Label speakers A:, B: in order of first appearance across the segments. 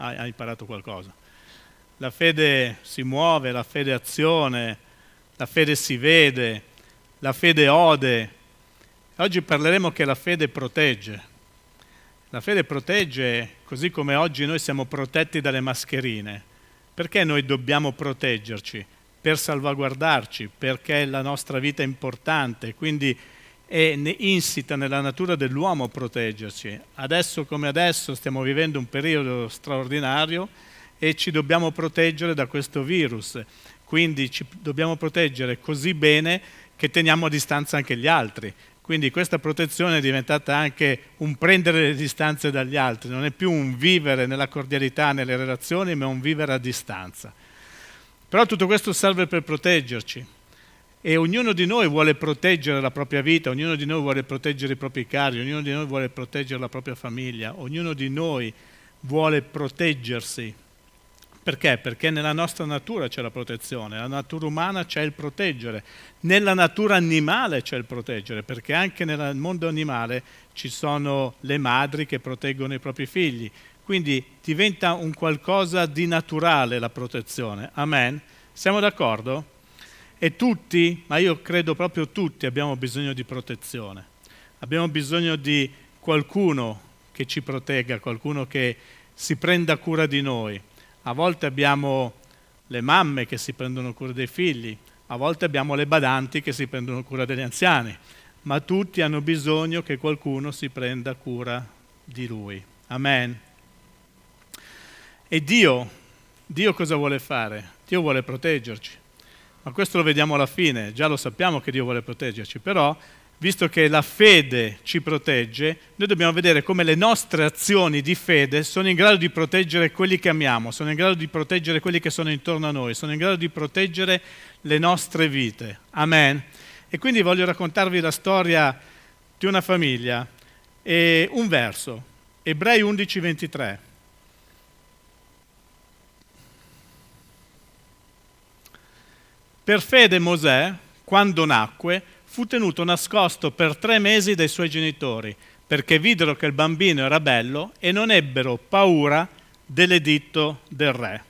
A: hai imparato qualcosa. La fede si muove, la fede azione, la fede si vede, la fede ode. Oggi parleremo che la fede protegge. La fede protegge così come oggi noi siamo protetti dalle mascherine. Perché noi dobbiamo proteggerci? Per salvaguardarci, perché la nostra vita è importante, quindi è insita nella natura dell'uomo proteggerci. Adesso come adesso stiamo vivendo un periodo straordinario e ci dobbiamo proteggere da questo virus, quindi ci dobbiamo proteggere così bene che teniamo a distanza anche gli altri. Quindi questa protezione è diventata anche un prendere le distanze dagli altri, non è più un vivere nella cordialità, nelle relazioni, ma un vivere a distanza. Però tutto questo serve per proteggerci e ognuno di noi vuole proteggere la propria vita, ognuno di noi vuole proteggere i propri cari, ognuno di noi vuole proteggere la propria famiglia, ognuno di noi vuole proteggersi perché? Perché nella nostra natura c'è la protezione, nella natura umana c'è il proteggere, nella natura animale c'è il proteggere, perché anche nel mondo animale ci sono le madri che proteggono i propri figli. Quindi diventa un qualcosa di naturale la protezione. Amen? Siamo d'accordo? E tutti, ma io credo proprio tutti, abbiamo bisogno di protezione. Abbiamo bisogno di qualcuno che ci protegga, qualcuno che si prenda cura di noi. A volte abbiamo le mamme che si prendono cura dei figli, a volte abbiamo le badanti che si prendono cura degli anziani, ma tutti hanno bisogno che qualcuno si prenda cura di lui. Amen. E Dio, Dio cosa vuole fare? Dio vuole proteggerci. Ma questo lo vediamo alla fine, già lo sappiamo che Dio vuole proteggerci, però visto che la fede ci protegge, noi dobbiamo vedere come le nostre azioni di fede sono in grado di proteggere quelli che amiamo, sono in grado di proteggere quelli che sono intorno a noi, sono in grado di proteggere le nostre vite. Amen. E quindi voglio raccontarvi la storia di una famiglia e un verso, Ebrei 11, 23. Per fede Mosè, quando nacque, fu tenuto nascosto per tre mesi dai suoi genitori, perché videro che il bambino era bello e non ebbero paura dell'editto del re.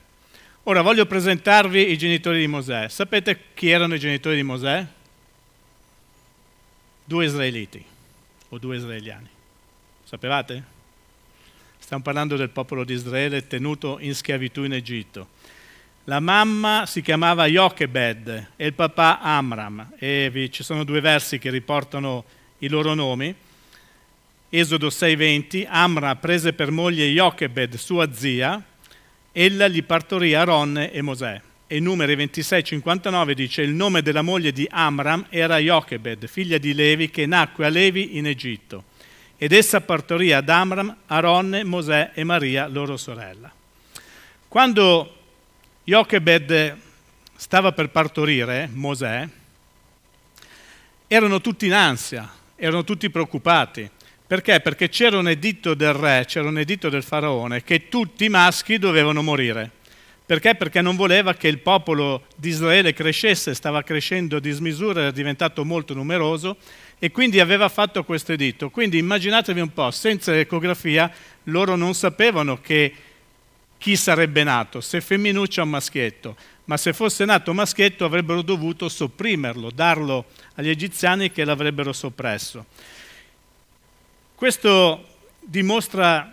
A: Ora voglio presentarvi i genitori di Mosè. Sapete chi erano i genitori di Mosè? Due israeliti o due israeliani. Sapevate? Stiamo parlando del popolo di Israele tenuto in schiavitù in Egitto. La mamma si chiamava Jochebed e il papà Amram e ci sono due versi che riportano i loro nomi. Esodo 6:20, Amram prese per moglie Jochebed, sua zia, ella gli partorì Aaron e Mosè. E numeri 26-59 dice il nome della moglie di Amram era Jochebed, figlia di Levi, che nacque a Levi in Egitto. Ed essa partorì ad Amram, Aaron, Mosè e Maria, loro sorella. Quando Jochebed stava per partorire Mosè, erano tutti in ansia, erano tutti preoccupati. Perché? Perché c'era un editto del re, c'era un editto del faraone che tutti i maschi dovevano morire. Perché? Perché non voleva che il popolo di Israele crescesse, stava crescendo a dismisura, era diventato molto numeroso e quindi aveva fatto questo editto. Quindi immaginatevi un po', senza l'ecografia loro non sapevano che chi sarebbe nato, se femminuccia o maschietto, ma se fosse nato maschietto avrebbero dovuto sopprimerlo, darlo agli egiziani che l'avrebbero soppresso. Questo dimostra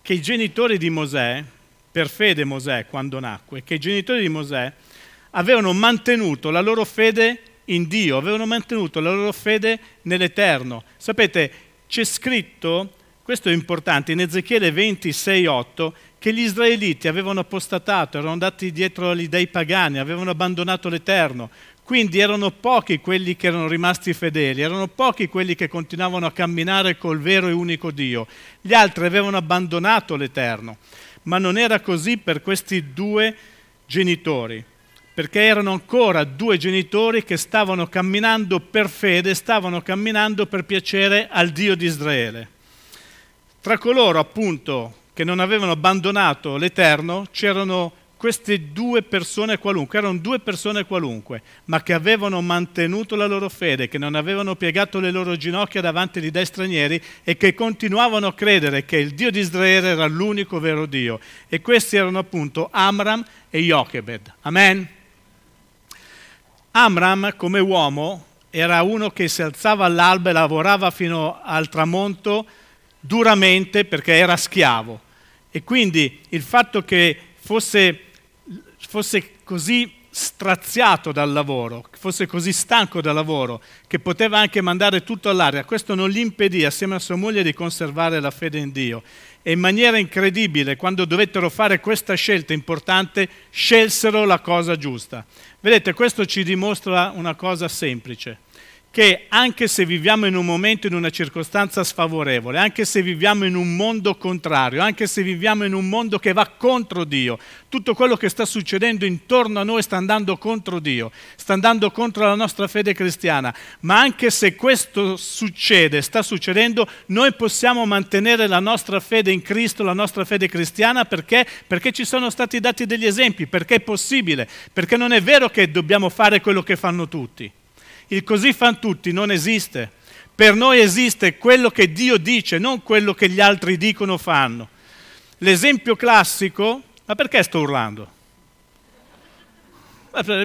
A: che i genitori di Mosè, per fede Mosè quando nacque, che i genitori di Mosè avevano mantenuto la loro fede in Dio, avevano mantenuto la loro fede nell'Eterno. Sapete, c'è scritto, questo è importante, in Ezechiele 26, 8, che gli israeliti avevano apostatato, erano andati dietro agli dei pagani, avevano abbandonato l'Eterno. Quindi erano pochi quelli che erano rimasti fedeli, erano pochi quelli che continuavano a camminare col vero e unico Dio. Gli altri avevano abbandonato l'Eterno. Ma non era così per questi due genitori, perché erano ancora due genitori che stavano camminando per fede, stavano camminando per piacere al Dio di Israele. Tra coloro appunto che non avevano abbandonato l'Eterno, c'erano queste due persone qualunque, erano due persone qualunque, ma che avevano mantenuto la loro fede, che non avevano piegato le loro ginocchia davanti agli dei stranieri e che continuavano a credere che il Dio di Israele era l'unico vero Dio. E questi erano appunto Amram e Jochebed. Amen. Amram come uomo era uno che si alzava all'alba e lavorava fino al tramonto duramente perché era schiavo. E quindi il fatto che fosse, fosse così straziato dal lavoro, fosse così stanco dal lavoro, che poteva anche mandare tutto all'aria, questo non gli impedì, assieme a sua moglie, di conservare la fede in Dio. E in maniera incredibile, quando dovettero fare questa scelta importante, scelsero la cosa giusta. Vedete, questo ci dimostra una cosa semplice che anche se viviamo in un momento, in una circostanza sfavorevole, anche se viviamo in un mondo contrario, anche se viviamo in un mondo che va contro Dio, tutto quello che sta succedendo intorno a noi sta andando contro Dio, sta andando contro la nostra fede cristiana, ma anche se questo succede, sta succedendo, noi possiamo mantenere la nostra fede in Cristo, la nostra fede cristiana, perché? Perché ci sono stati dati degli esempi, perché è possibile, perché non è vero che dobbiamo fare quello che fanno tutti. Il così fan tutti non esiste. Per noi esiste quello che Dio dice, non quello che gli altri dicono o fanno. L'esempio classico, ma perché sto urlando?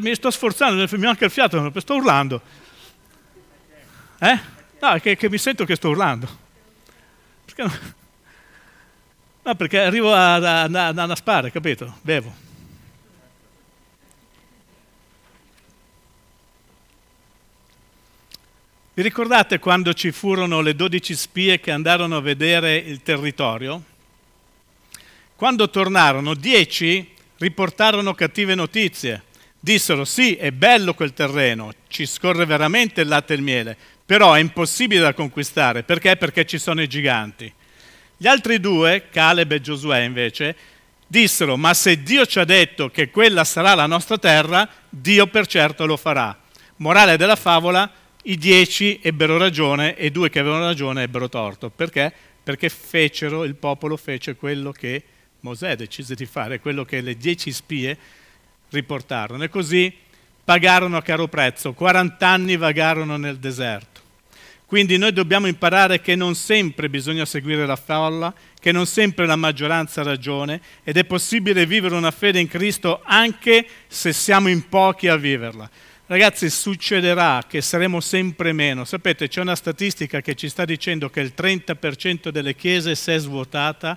A: Mi sto sforzando, mi manca il fiato, sto urlando. Eh? No, è che, che mi sento che sto urlando. Perché no? no perché arrivo a, a, a, a naspare, capito? Bevo. Vi ricordate quando ci furono le dodici spie che andarono a vedere il territorio? Quando tornarono, dieci riportarono cattive notizie. Dissero sì, è bello quel terreno, ci scorre veramente il latte e il miele, però è impossibile da conquistare. Perché? Perché ci sono i giganti. Gli altri due, Caleb e Giosuè invece, dissero ma se Dio ci ha detto che quella sarà la nostra terra, Dio per certo lo farà. Morale della favola, i dieci ebbero ragione e i due che avevano ragione ebbero torto. Perché? Perché fecero, il popolo fece quello che Mosè decise di fare, quello che le dieci spie riportarono. E così pagarono a caro prezzo, 40 anni vagarono nel deserto. Quindi noi dobbiamo imparare che non sempre bisogna seguire la folla, che non sempre la maggioranza ha ragione ed è possibile vivere una fede in Cristo anche se siamo in pochi a viverla. Ragazzi, succederà che saremo sempre meno. Sapete, c'è una statistica che ci sta dicendo che il 30% delle chiese si è svuotata,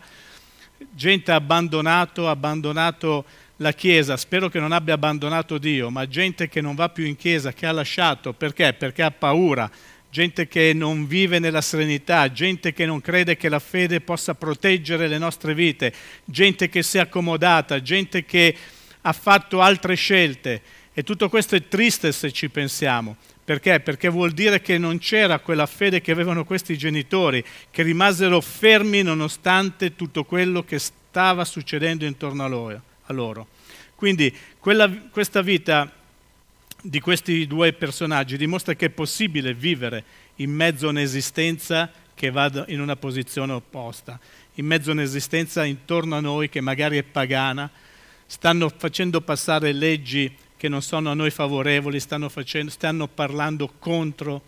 A: gente ha abbandonato, abbandonato la Chiesa, spero che non abbia abbandonato Dio, ma gente che non va più in Chiesa, che ha lasciato, perché? Perché ha paura, gente che non vive nella serenità, gente che non crede che la fede possa proteggere le nostre vite, gente che si è accomodata, gente che ha fatto altre scelte e tutto questo è triste se ci pensiamo. Perché? Perché vuol dire che non c'era quella fede che avevano questi genitori, che rimasero fermi nonostante tutto quello che stava succedendo intorno a loro. Quindi quella, questa vita di questi due personaggi dimostra che è possibile vivere in mezzo a un'esistenza che va in una posizione opposta, in mezzo a un'esistenza intorno a noi che magari è pagana, stanno facendo passare leggi che non sono a noi favorevoli, stanno, facendo, stanno parlando contro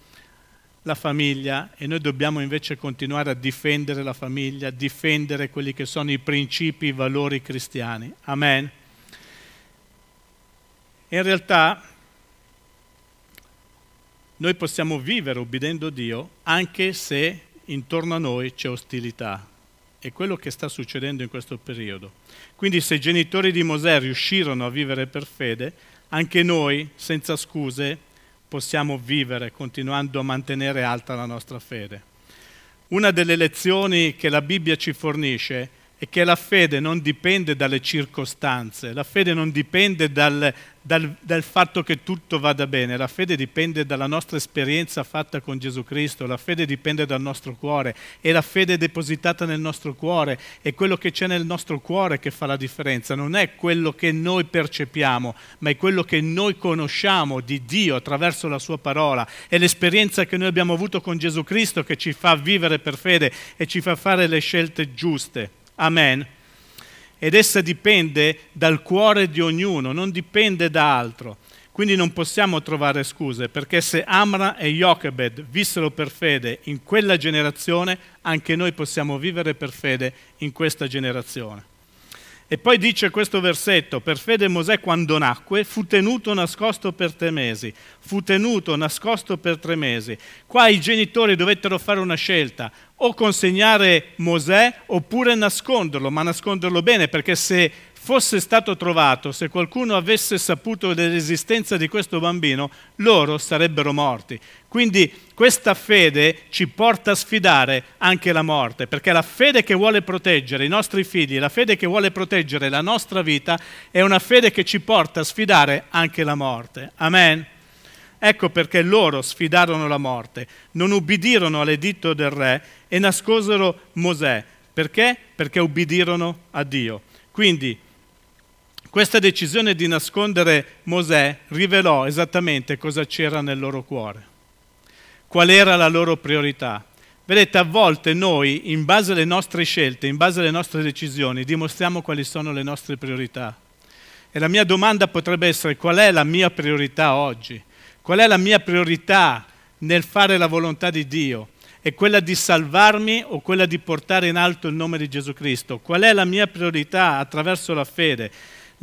A: la famiglia e noi dobbiamo invece continuare a difendere la famiglia, difendere quelli che sono i principi, i valori cristiani. Amen. In realtà noi possiamo vivere obbedendo Dio anche se intorno a noi c'è ostilità. È quello che sta succedendo in questo periodo. Quindi se i genitori di Mosè riuscirono a vivere per fede, anche noi, senza scuse, possiamo vivere continuando a mantenere alta la nostra fede. Una delle lezioni che la Bibbia ci fornisce è che la fede non dipende dalle circostanze, la fede non dipende dal, dal, dal, fatto che tutto vada bene, la fede dipende dalla nostra esperienza fatta con Gesù Cristo, la fede dipende dal nostro cuore e la fede depositata nel nostro cuore è quello che c'è nel nostro cuore che fa la differenza, non è quello che noi percepiamo, ma è quello che noi conosciamo di Dio attraverso la sua parola, è l'esperienza che noi abbiamo avuto con Gesù Cristo che ci fa vivere per fede e ci fa fare le scelte giuste. Amen. Ed essa dipende dal cuore di ognuno, non dipende da altro. Quindi non possiamo trovare scuse, perché se Amra e Jochebed vissero per fede in quella generazione, anche noi possiamo vivere per fede in questa generazione. E poi dice questo versetto, per fede Mosè quando nacque fu tenuto nascosto per tre mesi, fu tenuto nascosto per tre mesi. Qua i genitori dovettero fare una scelta, o consegnare Mosè oppure nasconderlo, ma nasconderlo bene, perché se fosse stato trovato, se qualcuno avesse saputo dell'esistenza di questo bambino, loro sarebbero morti. Quindi questa fede ci porta a sfidare anche la morte, perché la fede che vuole proteggere i nostri figli, la fede che vuole proteggere la nostra vita, è una fede che ci porta a sfidare anche la morte. Amen. Ecco perché loro sfidarono la morte, non ubbidirono all'editto del re e nascosero Mosè. Perché? Perché ubbidirono a Dio. Quindi questa decisione di nascondere Mosè rivelò esattamente cosa c'era nel loro cuore, qual era la loro priorità. Vedete, a volte noi, in base alle nostre scelte, in base alle nostre decisioni, dimostriamo quali sono le nostre priorità. E la mia domanda potrebbe essere qual è la mia priorità oggi? Qual è la mia priorità nel fare la volontà di Dio? È quella di salvarmi o quella di portare in alto il nome di Gesù Cristo? Qual è la mia priorità attraverso la fede?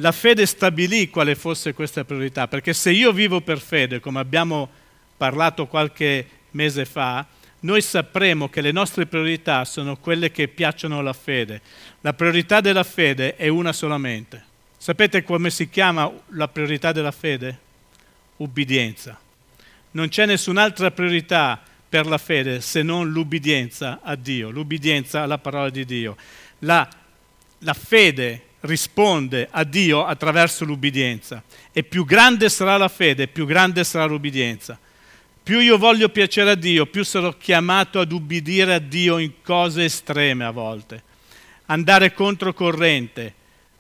A: La fede stabilì quale fosse questa priorità, perché se io vivo per fede, come abbiamo parlato qualche mese fa, noi sapremo che le nostre priorità sono quelle che piacciono alla fede. La priorità della fede è una solamente. Sapete come si chiama la priorità della fede? Ubbidienza. Non c'è nessun'altra priorità per la fede se non l'ubbidienza a Dio, l'ubbidienza alla parola di Dio. La, la fede risponde a Dio attraverso l'ubbidienza. E più grande sarà la fede, più grande sarà l'ubbidienza. Più io voglio piacere a Dio, più sarò chiamato ad ubbidire a Dio in cose estreme a volte. Andare controcorrente,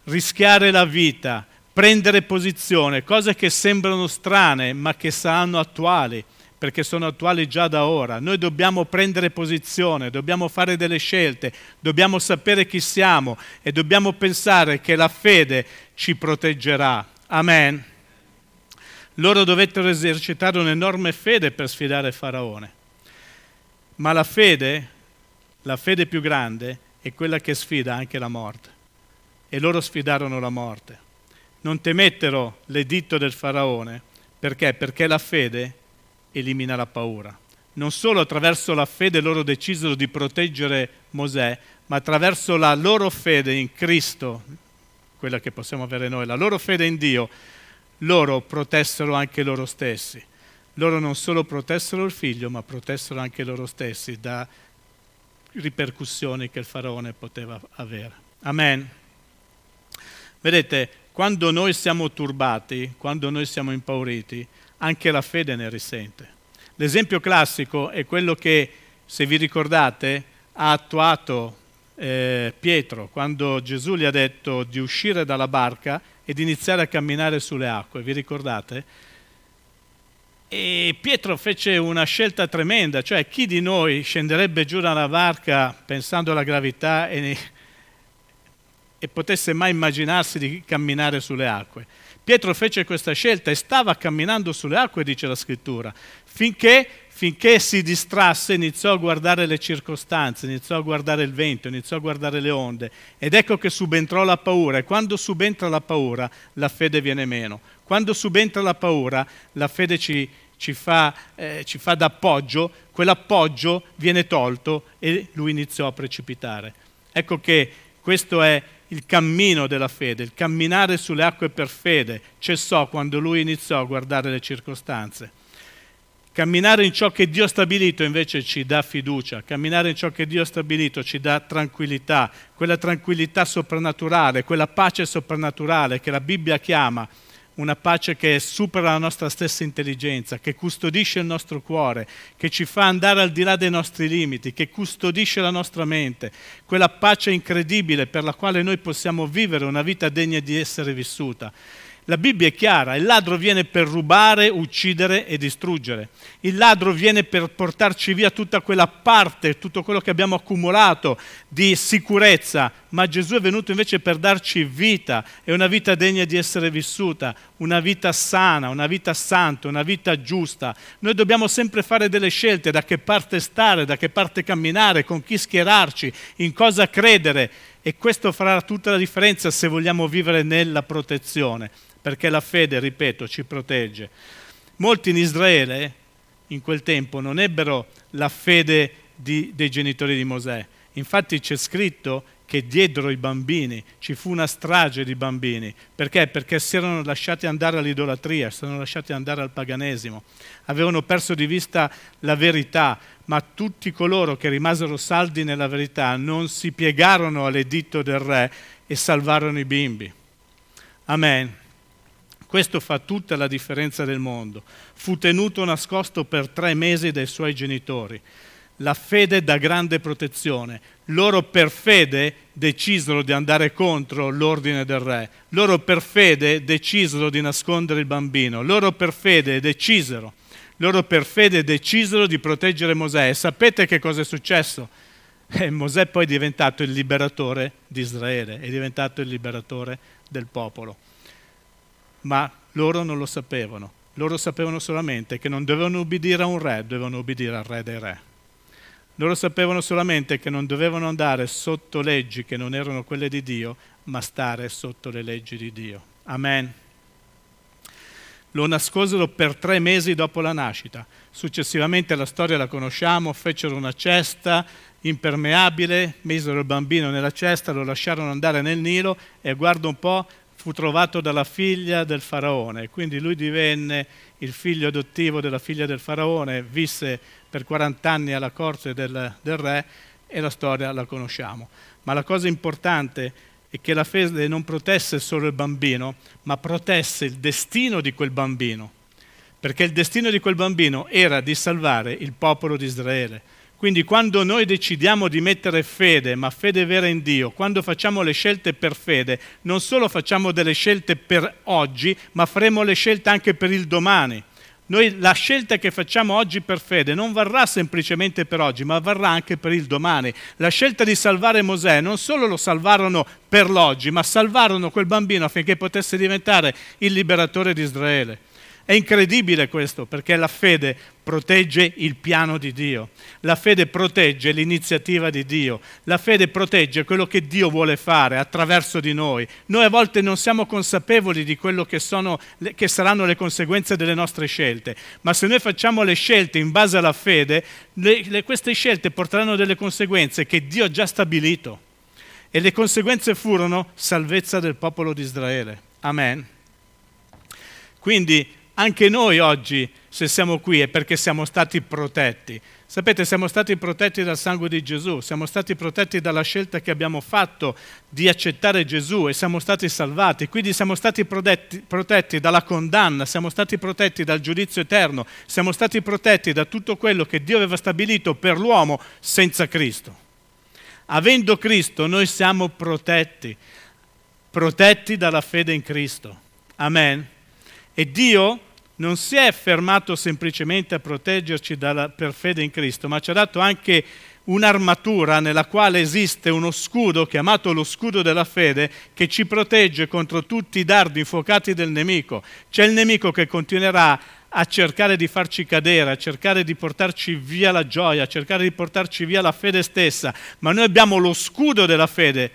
A: rischiare la vita, prendere posizione, cose che sembrano strane ma che saranno attuali perché sono attuali già da ora. Noi dobbiamo prendere posizione, dobbiamo fare delle scelte, dobbiamo sapere chi siamo e dobbiamo pensare che la fede ci proteggerà. Amen. Loro dovettero esercitare un'enorme fede per sfidare Faraone. Ma la fede, la fede più grande, è quella che sfida anche la morte. E loro sfidarono la morte. Non temettero l'editto del Faraone. Perché? Perché la fede elimina la paura. Non solo attraverso la fede loro decisero di proteggere Mosè, ma attraverso la loro fede in Cristo, quella che possiamo avere noi, la loro fede in Dio, loro protessero anche loro stessi. Loro non solo protessero il figlio, ma protessero anche loro stessi da ripercussioni che il faraone poteva avere. Amen. Vedete, quando noi siamo turbati, quando noi siamo impauriti, anche la fede ne risente. L'esempio classico è quello che, se vi ricordate, ha attuato eh, Pietro quando Gesù gli ha detto di uscire dalla barca ed iniziare a camminare sulle acque, vi ricordate? E Pietro fece una scelta tremenda, cioè chi di noi scenderebbe giù dalla barca pensando alla gravità e, e potesse mai immaginarsi di camminare sulle acque? Pietro fece questa scelta e stava camminando sulle acque, dice la scrittura, finché, finché si distrasse, iniziò a guardare le circostanze, iniziò a guardare il vento, iniziò a guardare le onde ed ecco che subentrò la paura e quando subentra la paura la fede viene meno. Quando subentra la paura la fede ci, ci fa, eh, ci fa d'appoggio, quell'appoggio viene tolto e lui iniziò a precipitare. Ecco che questo è il cammino della fede, il camminare sulle acque per fede, cessò quando lui iniziò a guardare le circostanze. Camminare in ciò che Dio ha stabilito invece ci dà fiducia, camminare in ciò che Dio ha stabilito ci dà tranquillità, quella tranquillità soprannaturale, quella pace soprannaturale che la Bibbia chiama una pace che supera la nostra stessa intelligenza, che custodisce il nostro cuore, che ci fa andare al di là dei nostri limiti, che custodisce la nostra mente, quella pace incredibile per la quale noi possiamo vivere una vita degna di essere vissuta. La Bibbia è chiara, il ladro viene per rubare, uccidere e distruggere. Il ladro viene per portarci via tutta quella parte, tutto quello che abbiamo accumulato di sicurezza, ma Gesù è venuto invece per darci vita e una vita degna di essere vissuta, una vita sana, una vita santa, una vita giusta. Noi dobbiamo sempre fare delle scelte da che parte stare, da che parte camminare, con chi schierarci, in cosa credere e questo farà tutta la differenza se vogliamo vivere nella protezione perché la fede, ripeto, ci protegge. Molti in Israele in quel tempo non ebbero la fede di, dei genitori di Mosè. Infatti c'è scritto che diedero i bambini, ci fu una strage di bambini. Perché? Perché si erano lasciati andare all'idolatria, si erano lasciati andare al paganesimo, avevano perso di vista la verità, ma tutti coloro che rimasero saldi nella verità non si piegarono all'editto del re e salvarono i bimbi. Amen. Questo fa tutta la differenza del mondo. Fu tenuto nascosto per tre mesi dai suoi genitori. La fede dà grande protezione. Loro per fede decisero di andare contro l'ordine del re. Loro per fede decisero di nascondere il bambino. Loro per fede decisero. Loro per fede decisero di proteggere Mosè. E sapete che cosa è successo? Eh, Mosè poi è diventato il liberatore di Israele, è diventato il liberatore del popolo ma loro non lo sapevano. Loro sapevano solamente che non dovevano ubbidire a un re, dovevano ubbidire al re dei re. Loro sapevano solamente che non dovevano andare sotto leggi che non erano quelle di Dio, ma stare sotto le leggi di Dio. Amen. Lo nascosero per tre mesi dopo la nascita. Successivamente la storia la conosciamo, fecero una cesta impermeabile, misero il bambino nella cesta, lo lasciarono andare nel Nilo e guarda un po', fu trovato dalla figlia del faraone, quindi lui divenne il figlio adottivo della figlia del faraone, visse per 40 anni alla corte del, del re e la storia la conosciamo. Ma la cosa importante è che la fede non protesse solo il bambino, ma protesse il destino di quel bambino, perché il destino di quel bambino era di salvare il popolo di Israele. Quindi quando noi decidiamo di mettere fede, ma fede vera in Dio, quando facciamo le scelte per fede, non solo facciamo delle scelte per oggi, ma faremo le scelte anche per il domani. Noi la scelta che facciamo oggi per fede non varrà semplicemente per oggi, ma varrà anche per il domani. La scelta di salvare Mosè non solo lo salvarono per l'oggi, ma salvarono quel bambino affinché potesse diventare il liberatore di Israele. È incredibile questo perché la fede protegge il piano di Dio, la fede protegge l'iniziativa di Dio, la fede protegge quello che Dio vuole fare attraverso di noi. Noi a volte non siamo consapevoli di quello che, sono, che saranno le conseguenze delle nostre scelte, ma se noi facciamo le scelte in base alla fede, le, le, queste scelte porteranno delle conseguenze che Dio ha già stabilito. E le conseguenze furono salvezza del popolo di Israele. Amen. Quindi anche noi oggi, se siamo qui, è perché siamo stati protetti. Sapete, siamo stati protetti dal sangue di Gesù, siamo stati protetti dalla scelta che abbiamo fatto di accettare Gesù e siamo stati salvati. Quindi siamo stati protetti, protetti dalla condanna, siamo stati protetti dal giudizio eterno, siamo stati protetti da tutto quello che Dio aveva stabilito per l'uomo senza Cristo. Avendo Cristo, noi siamo protetti, protetti dalla fede in Cristo. Amen. E Dio non si è fermato semplicemente a proteggerci dalla, per fede in Cristo, ma ci ha dato anche un'armatura nella quale esiste uno scudo chiamato lo scudo della fede che ci protegge contro tutti i dardi infuocati del nemico. C'è il nemico che continuerà a cercare di farci cadere, a cercare di portarci via la gioia, a cercare di portarci via la fede stessa, ma noi abbiamo lo scudo della fede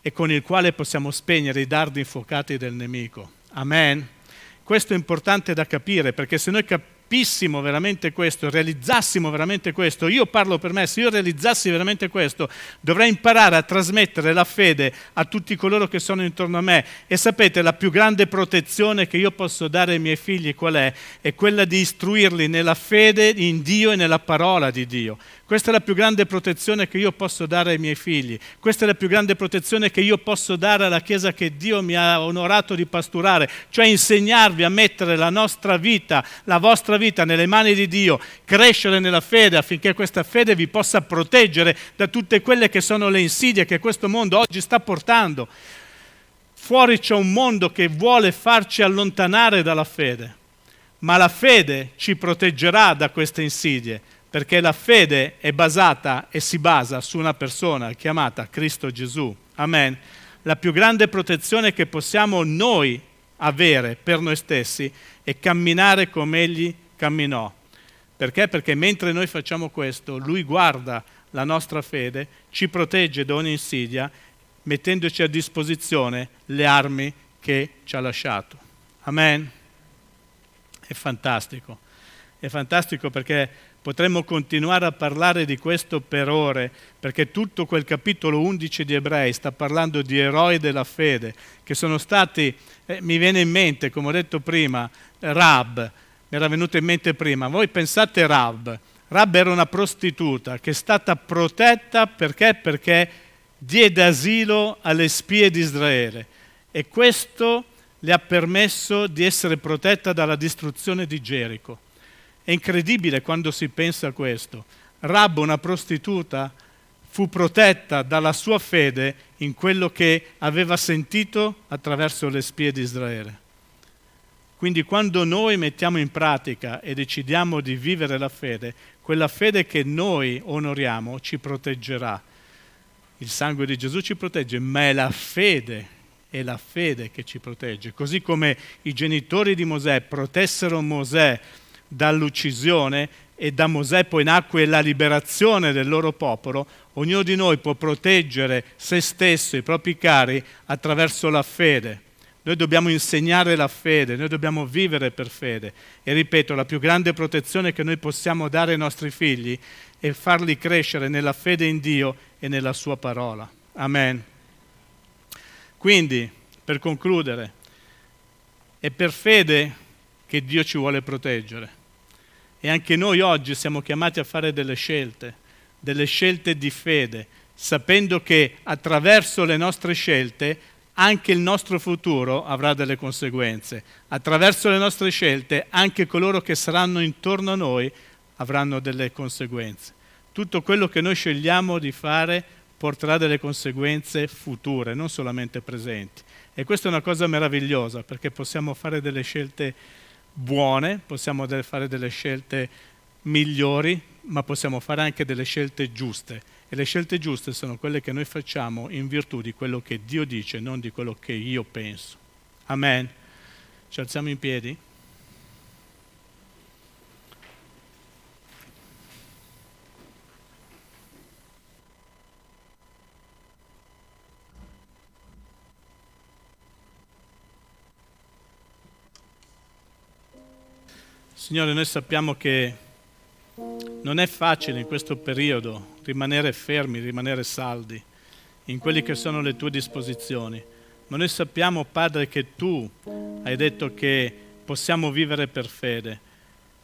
A: e con il quale possiamo spegnere i dardi infuocati del nemico. Amen. Questo è importante da capire perché se noi capissimo veramente questo, realizzassimo veramente questo, io parlo per me, se io realizzassi veramente questo, dovrei imparare a trasmettere la fede a tutti coloro che sono intorno a me. E sapete, la più grande protezione che io posso dare ai miei figli qual è? È quella di istruirli nella fede in Dio e nella parola di Dio. Questa è la più grande protezione che io posso dare ai miei figli. Questa è la più grande protezione che io posso dare alla Chiesa che Dio mi ha onorato di pasturare, cioè insegnarvi a mettere la nostra vita, la vostra vita nelle mani di Dio, crescere nella fede affinché questa fede vi possa proteggere da tutte quelle che sono le insidie che questo mondo oggi sta portando. Fuori c'è un mondo che vuole farci allontanare dalla fede, ma la fede ci proteggerà da queste insidie, perché la fede è basata e si basa su una persona chiamata Cristo Gesù. Amen. La più grande protezione che possiamo noi avere per noi stessi è camminare come Egli camminò. Perché? Perché mentre noi facciamo questo, Lui guarda la nostra fede, ci protegge da ogni insidia, mettendoci a disposizione le armi che ci ha lasciato. Amen. È fantastico. È fantastico perché potremmo continuare a parlare di questo per ore, perché tutto quel capitolo 11 di Ebrei sta parlando di eroi della fede, che sono stati, eh, mi viene in mente, come ho detto prima, Rab, mi era venuto in mente prima, voi pensate Rab, Rab era una prostituta che è stata protetta perché? Perché diede asilo alle spie di Israele e questo le ha permesso di essere protetta dalla distruzione di Gerico. È incredibile quando si pensa a questo. Rab, una prostituta, fu protetta dalla sua fede in quello che aveva sentito attraverso le spie di Israele. Quindi quando noi mettiamo in pratica e decidiamo di vivere la fede, quella fede che noi onoriamo ci proteggerà. Il sangue di Gesù ci protegge, ma è la fede, è la fede che ci protegge. Così come i genitori di Mosè protessero Mosè dall'uccisione e da Mosè poi nacque la liberazione del loro popolo, ognuno di noi può proteggere se stesso, i propri cari, attraverso la fede. Noi dobbiamo insegnare la fede, noi dobbiamo vivere per fede. E ripeto, la più grande protezione che noi possiamo dare ai nostri figli è farli crescere nella fede in Dio e nella sua parola. Amen. Quindi, per concludere, è per fede che Dio ci vuole proteggere. E anche noi oggi siamo chiamati a fare delle scelte, delle scelte di fede, sapendo che attraverso le nostre scelte anche il nostro futuro avrà delle conseguenze. Attraverso le nostre scelte anche coloro che saranno intorno a noi avranno delle conseguenze. Tutto quello che noi scegliamo di fare porterà delle conseguenze future, non solamente presenti. E questa è una cosa meravigliosa perché possiamo fare delle scelte buone, possiamo fare delle scelte migliori, ma possiamo fare anche delle scelte giuste e le scelte giuste sono quelle che noi facciamo in virtù di quello che Dio dice, non di quello che io penso. Amen. Ci alziamo in piedi? Signore, noi sappiamo che non è facile in questo periodo rimanere fermi, rimanere saldi in quelle che sono le tue disposizioni, ma noi sappiamo, Padre, che tu hai detto che possiamo vivere per fede.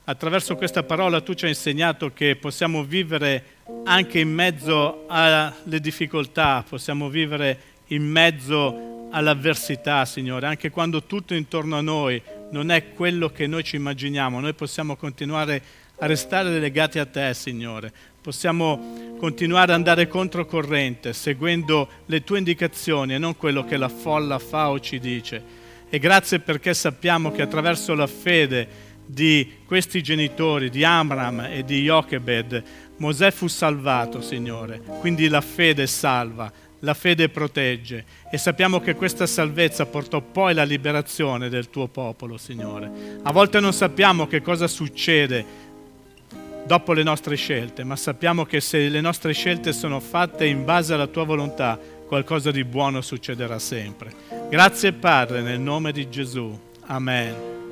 A: Attraverso questa parola tu ci hai insegnato che possiamo vivere anche in mezzo alle difficoltà, possiamo vivere in mezzo all'avversità, Signore, anche quando tutto intorno a noi non è quello che noi ci immaginiamo, noi possiamo continuare a restare legati a te, Signore. Possiamo continuare ad andare controcorrente, seguendo le tue indicazioni e non quello che la folla fa o ci dice. E grazie perché sappiamo che attraverso la fede di questi genitori, di Amram e di Jochebed, Mosè fu salvato, Signore. Quindi la fede salva, la fede protegge e sappiamo che questa salvezza portò poi la liberazione del tuo popolo, Signore. A volte non sappiamo che cosa succede dopo le nostre scelte, ma sappiamo che se le nostre scelte sono fatte in base alla tua volontà, qualcosa di buono succederà sempre. Grazie Padre, nel nome di Gesù. Amen.